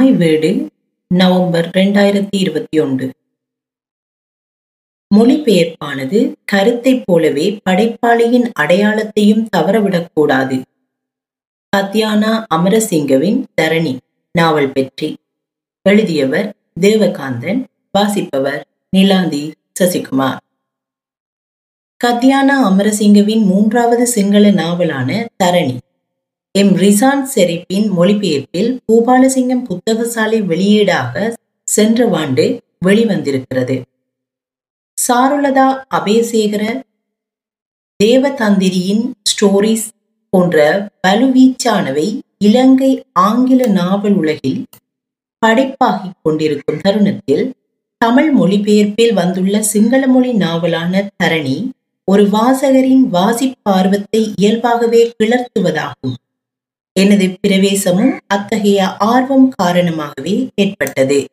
தாய் வீடு நவம்பர் ரெண்டாயிரத்தி இருபத்தி ஒன்று. மொழிபெயர்ப்பானது கருத்தைப் போலவே படைப்பாளியின் அடையாளத்தையும் தவறவிடக்கூடாது. கத்யானா அமரசிங்கவின் தரணி நாவல் பெற்றி. எழுதியவர் தேவகாந்தன் வாசிப்பவர் நிலாந்தி சசிகுமார். கத்யானா அமரசிங்கவின் மூன்றாவது சிங்கள நாவலான தரணி எம் ரிசான் செரிப்பின் மொழிபெயர்ப்பில் பூபாலசிங்கம் புத்தகசாலை வெளியீடாக சென்ற ஆண்டு வெளிவந்திருக்கிறது. சாருலதா அபயசேகர தேவதந்திரியின் ஸ்டோரிஸ் போன்ற வலுவீச்சானவை இலங்கை ஆங்கில நாவல் உலகில் படைப்பாகிக் கொண்டிருக்கும் தருணத்தில் தமிழ் மொழிபெயர்ப்பில் வந்துள்ள சிங்கள மொழி நாவலான தரணி ஒரு வாசகரின் வாசிப்பார்வத்தை இயல்பாகவே கிளர்த்துவதாகும். எனது பிரவேசமும் அத்தகைய ஆர்வம் காரணமாகவே ஏற்பட்டது.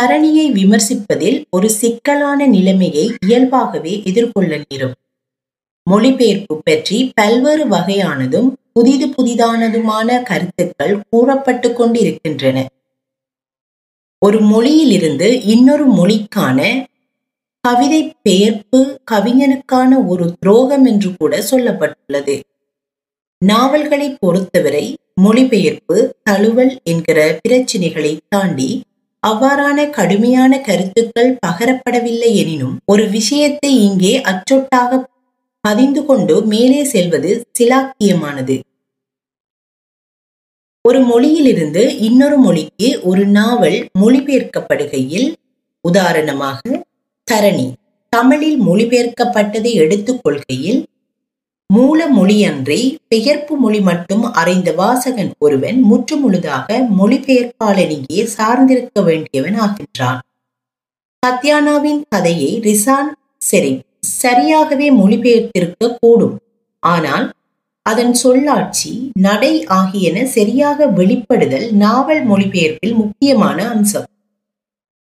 தரணியை விமர்சிப்பதில் ஒரு சிக்கலான நிலைமையை இயல்பாகவே எதிர்கொள்ள நேரும். மொழிபெயர்ப்பு பற்றி பல்வேறு வகையானதும் புதிது புதிதானதுமான கருத்துக்கள் கூறப்பட்டு கொண்டிருக்கின்றன. ஒரு மொழியிலிருந்து இன்னொரு மொழிக்கான கவிதை பெயர்ப்பு கவிஞனுக்கான ஒரு துரோகம் என்று கூட சொல்லப்பட்டுள்ளது. நாவல்களை பொறுத்தவரை மொழிபெயர்ப்பு தழுவல் என்கிற பிரச்சினைகளை தாண்டி அவ்வாறான கடுமையான கருத்துக்கள் பகரப்படவில்லை எனினும் ஒரு விஷயத்தை இங்கே அச்சொட்டாக பதிந்து கொண்டு மேலே செல்வது சிலாக்கியமானது. ஒரு மொழியிலிருந்து இன்னொரு மொழிக்கு ஒரு நாவல் மொழிபெயர்க்கப்படுகையில் உதாரணமாக தரணி தமிழில் மொழிபெயர்க்கப்பட்டதை எடுத்துக் கொள்கையில் மூல மொழியன்றி பெயர்ப்பு மொழி மட்டும் அறிந்த வாசகன் ஒருவன் முற்றுமுழுதாக மொழிபெயர்ப்பாளனையே சார்ந்திருக்க வேண்டியவன் ஆகின்றான். சத்யானாவின் கதையை ரிசான் செரி சரியாகவே மொழிபெயர்த்திருக்க கூடும். ஆனால் அதன் சொல்லாட்சி நடை ஆகியன சரியாக வெளிப்படுதல் நாவல் மொழிபெயர்ப்பில் முக்கியமான அம்சம்.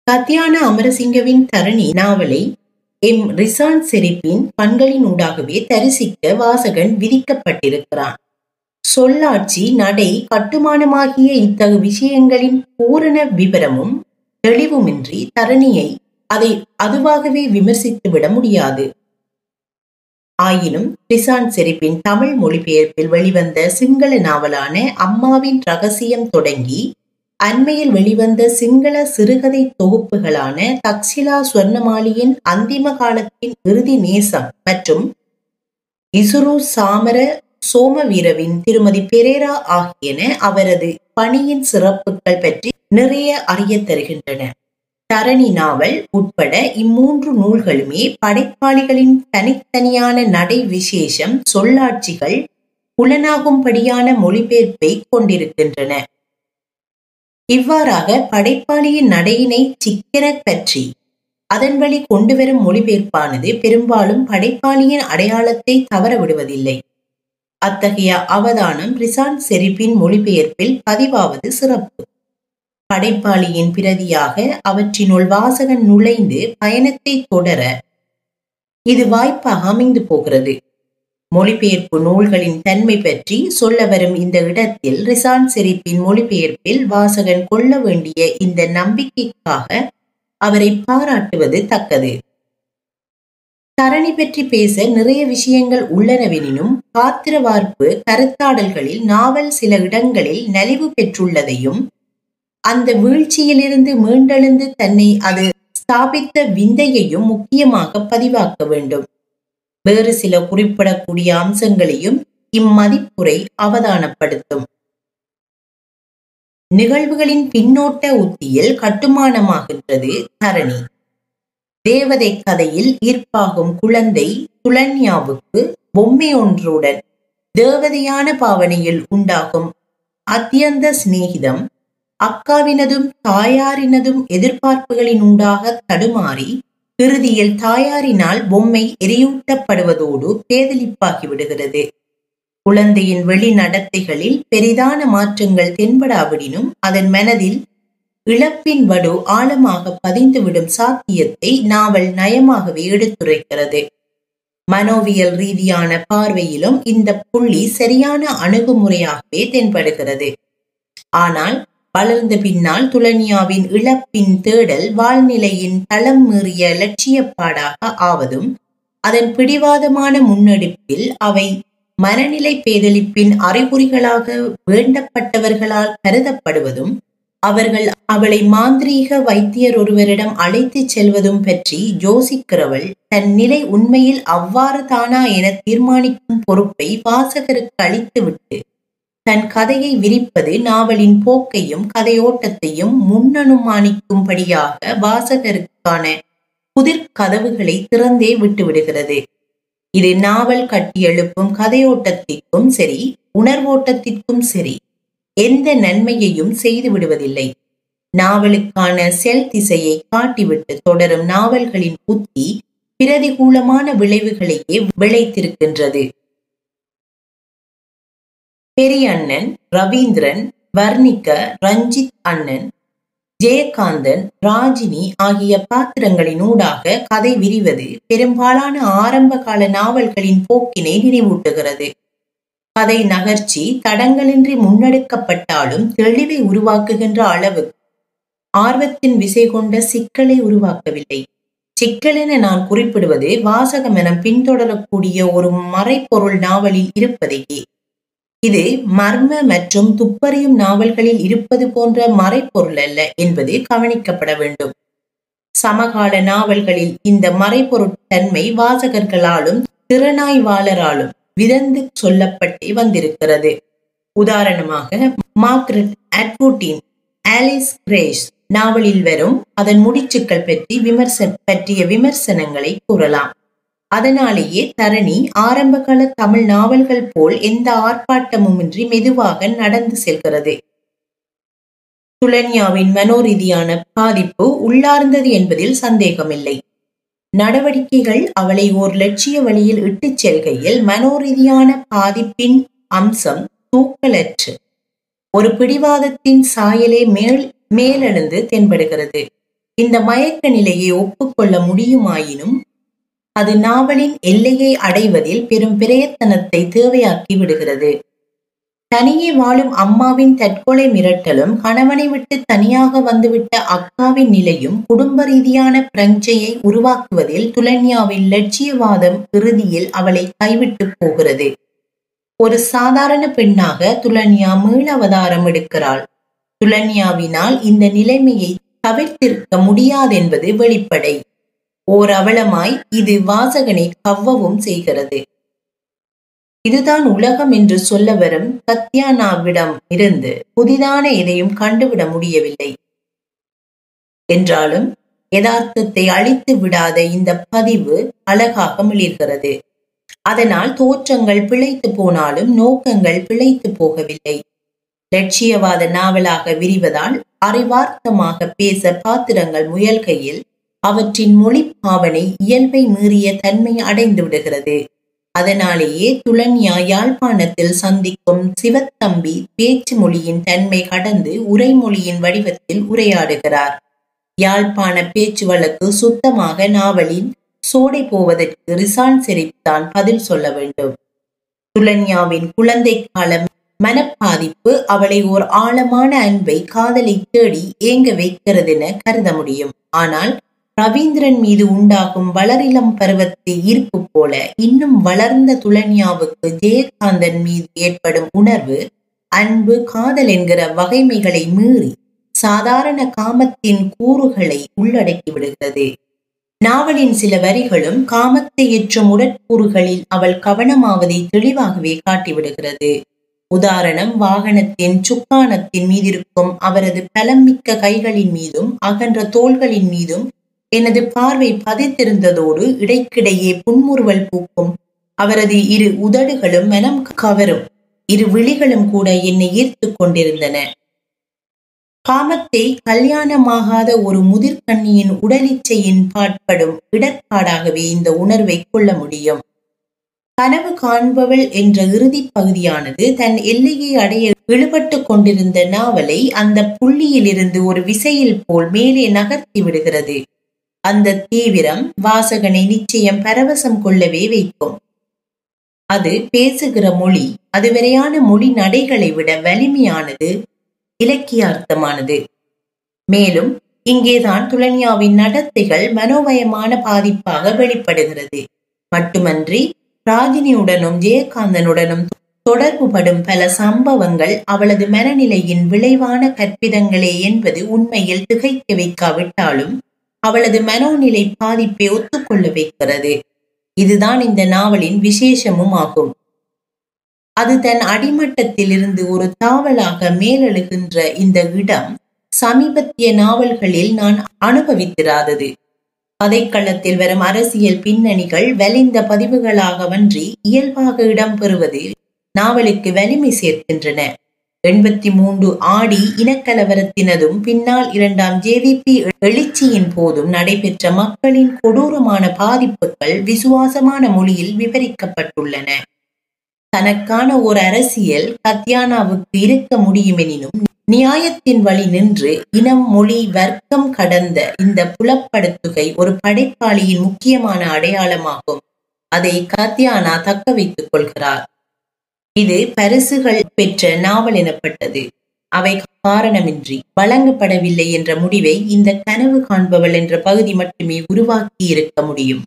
கத்யானா அமரசிங்கவின் தரணி நாவலை எம் ரிசான் செரிப்பின் கண்களினூடாகவே தரிசிக்க வாசகன் விதிக்கப்பட்டிருக்கிறான். சொல்லாட்சி நடை கட்டுமானமாகிய இத்தகு விஷயங்களின் பூரண விவரமும் தெளிவுமின்றி தரணியை அதை அதுவாகவே விமர்சித்து விட முடியாது. ஆயினும் ரிசான் செரிப்பின் தமிழ் மொழிபெயர்ப்பில் வெளிவந்த சிங்கள நாவலான அம்மாவின் ரகசியம் தொடங்கி அண்மையில் வெளிவந்த சிங்கள சிறுகதை தொகுப்புகளான தக்ஷிலா சுவர்ணமாலியின் அந்திம காலத்தின் இறுதி நேசம் மற்றும் இசுரு சாமர சோமவீரவின் திருமதி பெரேரா ஆகியன அவரது பணியின் சிறப்புகள் பற்றி நிறைய அறிய தருகின்றன. தரணி நாவல் உட்பட இம்மூன்று நூல்களுமே படைப்பாளிகளின் தனித்தனியான நடை விசேஷம் சொல்லாட்சிகள் புலனாகும்படியான மொழிபெயர்ப்பை கொண்டிருக்கின்றன. இவ்வாறாக படைப்பாளியின் நடையினை சிக்கன பற்றி அதன் வழி கொண்டுவரும் மொழிபெயர்ப்பானது பெரும்பாலும் படைப்பாளியின் அடையாளத்தை தவற விடுவதில்லை அத்தகைய அவதானம் ரிசான் செரிப்பின் மொழிபெயர்ப்பில் பதிவாவது சிறப்பு. படைப்பாளியின் பிரதியாக அவற்றினுள் வாசகன் நுழைந்து பயணத்தை தொடர இது வாய்ப்பாக அமைந்து போகிறது. மொழிபெயர்ப்பு நூல்களின் தன்மை பற்றி சொல்ல வரும் இந்த இடத்தில் ரிசான் செரிப்பின் மொழிபெயர்ப்பில் வாசகன் கொள்ள வேண்டிய இந்த நம்பிக்கைக்காக அவரை பாராட்டுவது தக்கது. தரணி பற்றி பேச நிறைய விஷயங்கள் உள்ளனவெனினும் காத்திரவார்ப்பு கருத்தாடல்களில் நாவல் சில இடங்களில் நலிவு பெற்றுள்ளதையும் அந்த வீழ்ச்சியிலிருந்து மீண்டெழுந்து தன்னை அது ஸ்தாபித்த விந்தையையும் முக்கியமாக பதிவாக்க வேண்டும். வேறு சில குறிப்பிடக்கூடிய அம்சங்களையும் இம்மதிப்புரை அவதானப்படுத்தும். நிகழ்வுகளின் பின்னோட்ட உத்தியில் கட்டுமானமாகின்றது தரணி. தேவதை கதையில் ஈர்ப்பாகும் குழந்தை துளன்யாவுக்கு பொம்மை ஒன்றுடன் தேவதையான பாவனையில் உண்டாகும் அத்தியந்த சிநேகிதம் அக்காவினதும் தாயாரினதும் எதிர்பார்ப்புகளின் ஊடாக தடுமாறி இறுதியில் தாயாரினால் பொம்மை எரியூட்டப்படுவதோடு பேதலிப்பாகி விடுகிறது குழந்தையின் வெளி நடத்தைகளில் பெரிதான மாற்றங்கள் தென்படாவிடினும் அதன் மனதில் இழப்பின் வடு ஆழமாக பதிந்துவிடும் சாத்தியத்தை நாவல் நயமாகவே எடுத்துரைக்கிறது. மனோவியல் ரீதியான பார்வையிலும் இந்த புள்ளி சரியான அணுகுமுறையாகவே தென்படுகிறது. ஆனால் வளர்ந்த பின்னால் துலனியாவின் இழப்பின் தேடல் வாழ்நிலையின் தளம் மீறிய லட்சியப்பாடாக ஆவதும் அதன் பிடிவாதமான முன்னெடுப்பில் அவை மனநிலை பேதலிப்பின் அறிகுறிகளாக வேண்டப்பட்டவர்களால் கருதப்படுவதும் அவர்கள் அவளை மாந்திரீக வைத்தியர் ஒருவரிடம் அழைத்துச் செல்வதும் பற்றி யோசிக்கிறவள் தன் நிலை உண்மையில் அவ்வாறு தானா என தீர்மானிக்கும் பொறுப்பை வாசகருக்கு அளித்துவிட்டு தன் கதையை விரிப்பது நாவலின் போக்கையும் கதையோட்டத்தையும் முன்னனுமானிக்கும்படியாக வாசகருக்கான புதிர் கதவுகளை திறந்தே விட்டுவிடுகிறது. இது நாவல் கட்டியெழுப்பும் கதையோட்டத்திற்கும் சரி உணர்வோட்டத்திற்கும் சரி எந்த நன்மையையும் செய்து விடுவதில்லை. நாவலுக்கான செல் திசையை காட்டிவிட்டு தொடரும் நாவல்களின் புத்தி பிரதிகூலமான விளைவுகளையே விளைத்திருக்கின்றது. பெரியண்ணன் ரவீந்திரன் வர்ணிக்க ரஞ்சித் அண்ணன் ஜெயகாந்தன் ராஜினி ஆகிய பாத்திரங்களினூடாக கதை விரிவது பெரும்பாலான ஆரம்ப கால நாவல்களின் போக்கினை நினைவூட்டுகிறது. கதை நகர்ச்சி தடங்களின்றி முன்னெடுக்கப்பட்டாலும் தெளிவை உருவாக்குகின்ற அளவுக்கு ஆர்வத்தின் விசை கொண்ட சிக்கலை உருவாக்கவில்லை. சிக்கலென நான் குறிப்பிடுவது வாசகமெனம் பின்தொடரக்கூடிய ஒரு மறைப்பொருள் நாவலில் இருப்பதையே. இது மர்ம மற்றும் துப்பறியும் நாவல்களில் இருப்பது போன்ற மறைப்பொருள் அல்ல என்பது கவனிக்கப்பட வேண்டும். சமகால நாவல்களில் இந்த மறைப்பொருட்தன்மை வாசகர்களாலும் திறனாய்வாளராலும் விதந்து சொல்லப்பட்டு வந்திருக்கிறது. உதாரணமாக மார்க்ரெட் அட்வுட்டின் ஆலிஸ் கிரேஸ் நாவலில் வரும் அதன் முடிச்சுக்கள் பற்றி விமர்சன பற்றிய விமர்சனங்களை கூறலாம். அதனாலேயே தரணி ஆரம்பகால தமிழ் நாவல்கள் போல் எந்த ஆர்ப்பாட்டமுமின்றி மெதுவாக நடந்து செல்கிறது. துலன்யாவின் மனோரீதியான பாதிப்பு உள்ளார்ந்தது என்பதில் சந்தேகமில்லை. நடவடிக்கைகள் அவளை ஓர் லட்சிய வழியில் இட்டுச் செல்கையில் மனோரீதியான பாதிப்பின் அம்சம் தூக்கலற்று. ஒரு பிடிவாதத்தின் சாயலே மேல் மேலெழுந்து தென்படுகிறது. இந்த மயக்க நிலையை ஒப்புக்கொள்ள முடியுமாயினும் அது நாவலின் எல்லையை அடைவதில் பெரும் பிரயத்தனத்தை தேவையாக்கி விடுகிறது. தனியே வாழும் அம்மாவின் தற்கொலை மிரட்டலும் கணவனை விட்டு தனியாக வந்துவிட்ட அக்காவின் நிலையும் குடும்ப ரீதியான பிரஞ்சையை உருவாக்குவதில் துலன்யாவின் லட்சியவாதம் இறுதியில் அவளை கைவிட்டு போகிறது. ஒரு சாதாரண பெண்ணாக துலன்யா மீள அவதாரம் எடுக்கிறாள். துலன்யாவினால் இந்த நிலைமையை தவிர்த்திருக்க முடியாதென்பது வெளிப்படை. ஓர் அவலமாய் இது வாசகனை கவ்வவும் செய்கிறது. இதுதான் உலகம் என்று சொல்ல வரும் கத்யானாவிடம் இருந்து புதிதான எதையும் கண்டுவிட முடியவில்லை. என்றாலும் யதார்த்தத்தை அழித்து விடாத இந்த பதிவு அழகாக மிளிர்கிறது. அதனால் தோற்றங்கள் பிழைத்து போனாலும் நோக்கங்கள் பிழைத்து போகவில்லை. லட்சியவாத நாவலாக விரிவதால் அறிவார்த்தமாக பேச பாத்திரங்கள் முயல்கையில் அவற்றின் மொழி பாவனை இயல்பை மீறிய தன்மை அடைந்து விடுகிறது. அதனாலேயே துலன்யா யாழ்ப்பாணத்தில் சந்திக்கும் சிவத்தம்பி பேச்சு மொழியின் தன்மை கடந்து உரைமொழியின் வடிவத்தில் உரையாடுகிறார். யாழ்ப்பாண பேச்சு வழக்கு சுத்தமாக நாவலின் சோடை போவதற்கு ரிசான் செரிப்தான் பதில் சொல்ல வேண்டும். துலன்யாவின் குழந்தை காலம் மனப்பாதிப்பு அவளை ஓர் ஆழமான அன்பை காதலை தேடி ஏங்க வைக்கிறதென கருத முடியும். ஆனால் ரவீந்திரன் மீது உண்டாகும் வளரிளம் பருவத்து ஈர்ப்பு போல இன்னும் வளர்ந்த துலன்யாவுக்கு ஜெயகாந்தன் மீது ஏற்படும் உணர்வு அன்பு காதல் என்கிற வகைமைகளை மீறி சாதாரண காமத்தின் கூறுகளை உள்ளடக்கி விடுகிறது. நாவலின் சில வரிகளும் காமத்தை ஏற்றும் உடற்கூறுகளில் அவள் கவனமாவதை தெளிவாகவே காட்டிவிடுகிறது உதாரணம் வாகனத்தின் சுக்கானத்தின் மீதிருக்கும் அவரது பலமிக்க கைகளின் மீதும் அகன்ற தோள்களின் மீதும் எனது பார்வை பதித்திருந்ததோடு இடைக்கிடையே புன்முறுவல் பூக்கும். அவரது இரு உதடுகளும் மனம் கவரும். இரு விழிகளும் கூட என்னை ஈர்த்து கொண்டிருந்தன. காமத்தை கல்யாணமாகாத ஒரு முதிர்கண்ணியின் உடலிச்சையின் பாட்படும் இடர்பாடாகவே இந்த உணர்வை கொள்ள முடியும். கனவு காண்பவள் என்ற இறுதி பகுதியானது தன் எல்லையை அடைய இழுபட்டு கொண்டிருந்த நாவலை அந்த புள்ளியிலிருந்து ஒரு விசையில் போல் மேலே நகர்த்தி விடுகிறது. அந்த தீவிரம் வாசகனை நிச்சயம் பரவசம் கொள்ளவே வைக்கும். அது பேசுகிற மொழி அதுவரையான மொழி நடைகளை விட வலிமையானது இலக்கியார்த்தமானது. மேலும் இங்கேதான் துலன்யாவின் நடத்தைகள் மனோமயமான பாதிப்பாக வெளிப்படுகிறது. மட்டுமன்றி ராஜினியுடனும் ஜெயகாந்தனுடனும் தொடர்புபடும் பல சம்பவங்கள் அவளது மனநிலையின் விளைவான கற்பிதங்களே என்பது உண்மையில் திகைக்க வைக்காவிட்டாலும் அவளது மனோநிலை பாதிப்பை ஒத்துக்கொள்ள வைக்கிறது. இதுதான் இந்த நாவலின் விசேஷமும் ஆகும் அது தன் அடிமட்டத்தில் இருந்து ஒரு தாவலாக மேலெழுகின்ற இந்த இடம் சமீபத்திய நாவல்களில் நான் அனுபவித்திராதது. கதைக்களத்தில் வரும் அரசியல் பின்னணிகள் வலிந்த பதிவுகளாகவன்றி இயல்பாக இடம்பெறுவது நாவலுக்கு வலிமை சேர்க்கின்றன. எண்பத்தி மூன்று ஆடி இனக்கலவரத்தினதும் பின்னால் இரண்டாம் ஜேவிபி எழுச்சியின் போதும் நடைபெற்ற மக்களின் கொடூரமான பாதிப்புகள் விசுவாசமான மொழியில் விவரிக்கப்பட்டுள்ளன. தனக்கான ஒரு அரசியல் கத்யானாவுக்கு இருக்க முடியுமெனினும் நியாயத்தின் வழி நின்று இனம் மொழி வர்க்கம் கடந்த இந்த புலப்படுத்துகை ஒரு படைப்பாளியின் முக்கியமான அடையாளமாகும். அதை கத்யானா தக்க வைத்துக் கொள்கிறார். இது பரிசுகள் பெற்ற நாவல் எனப்பட்டது. அவை காரணமின்றி வழங்கப்படவில்லை என்ற முடிவை இந்த கனவு காண்பவள் என்ற பகுதி மட்டுமே உருவாக்கி இருக்க முடியும்.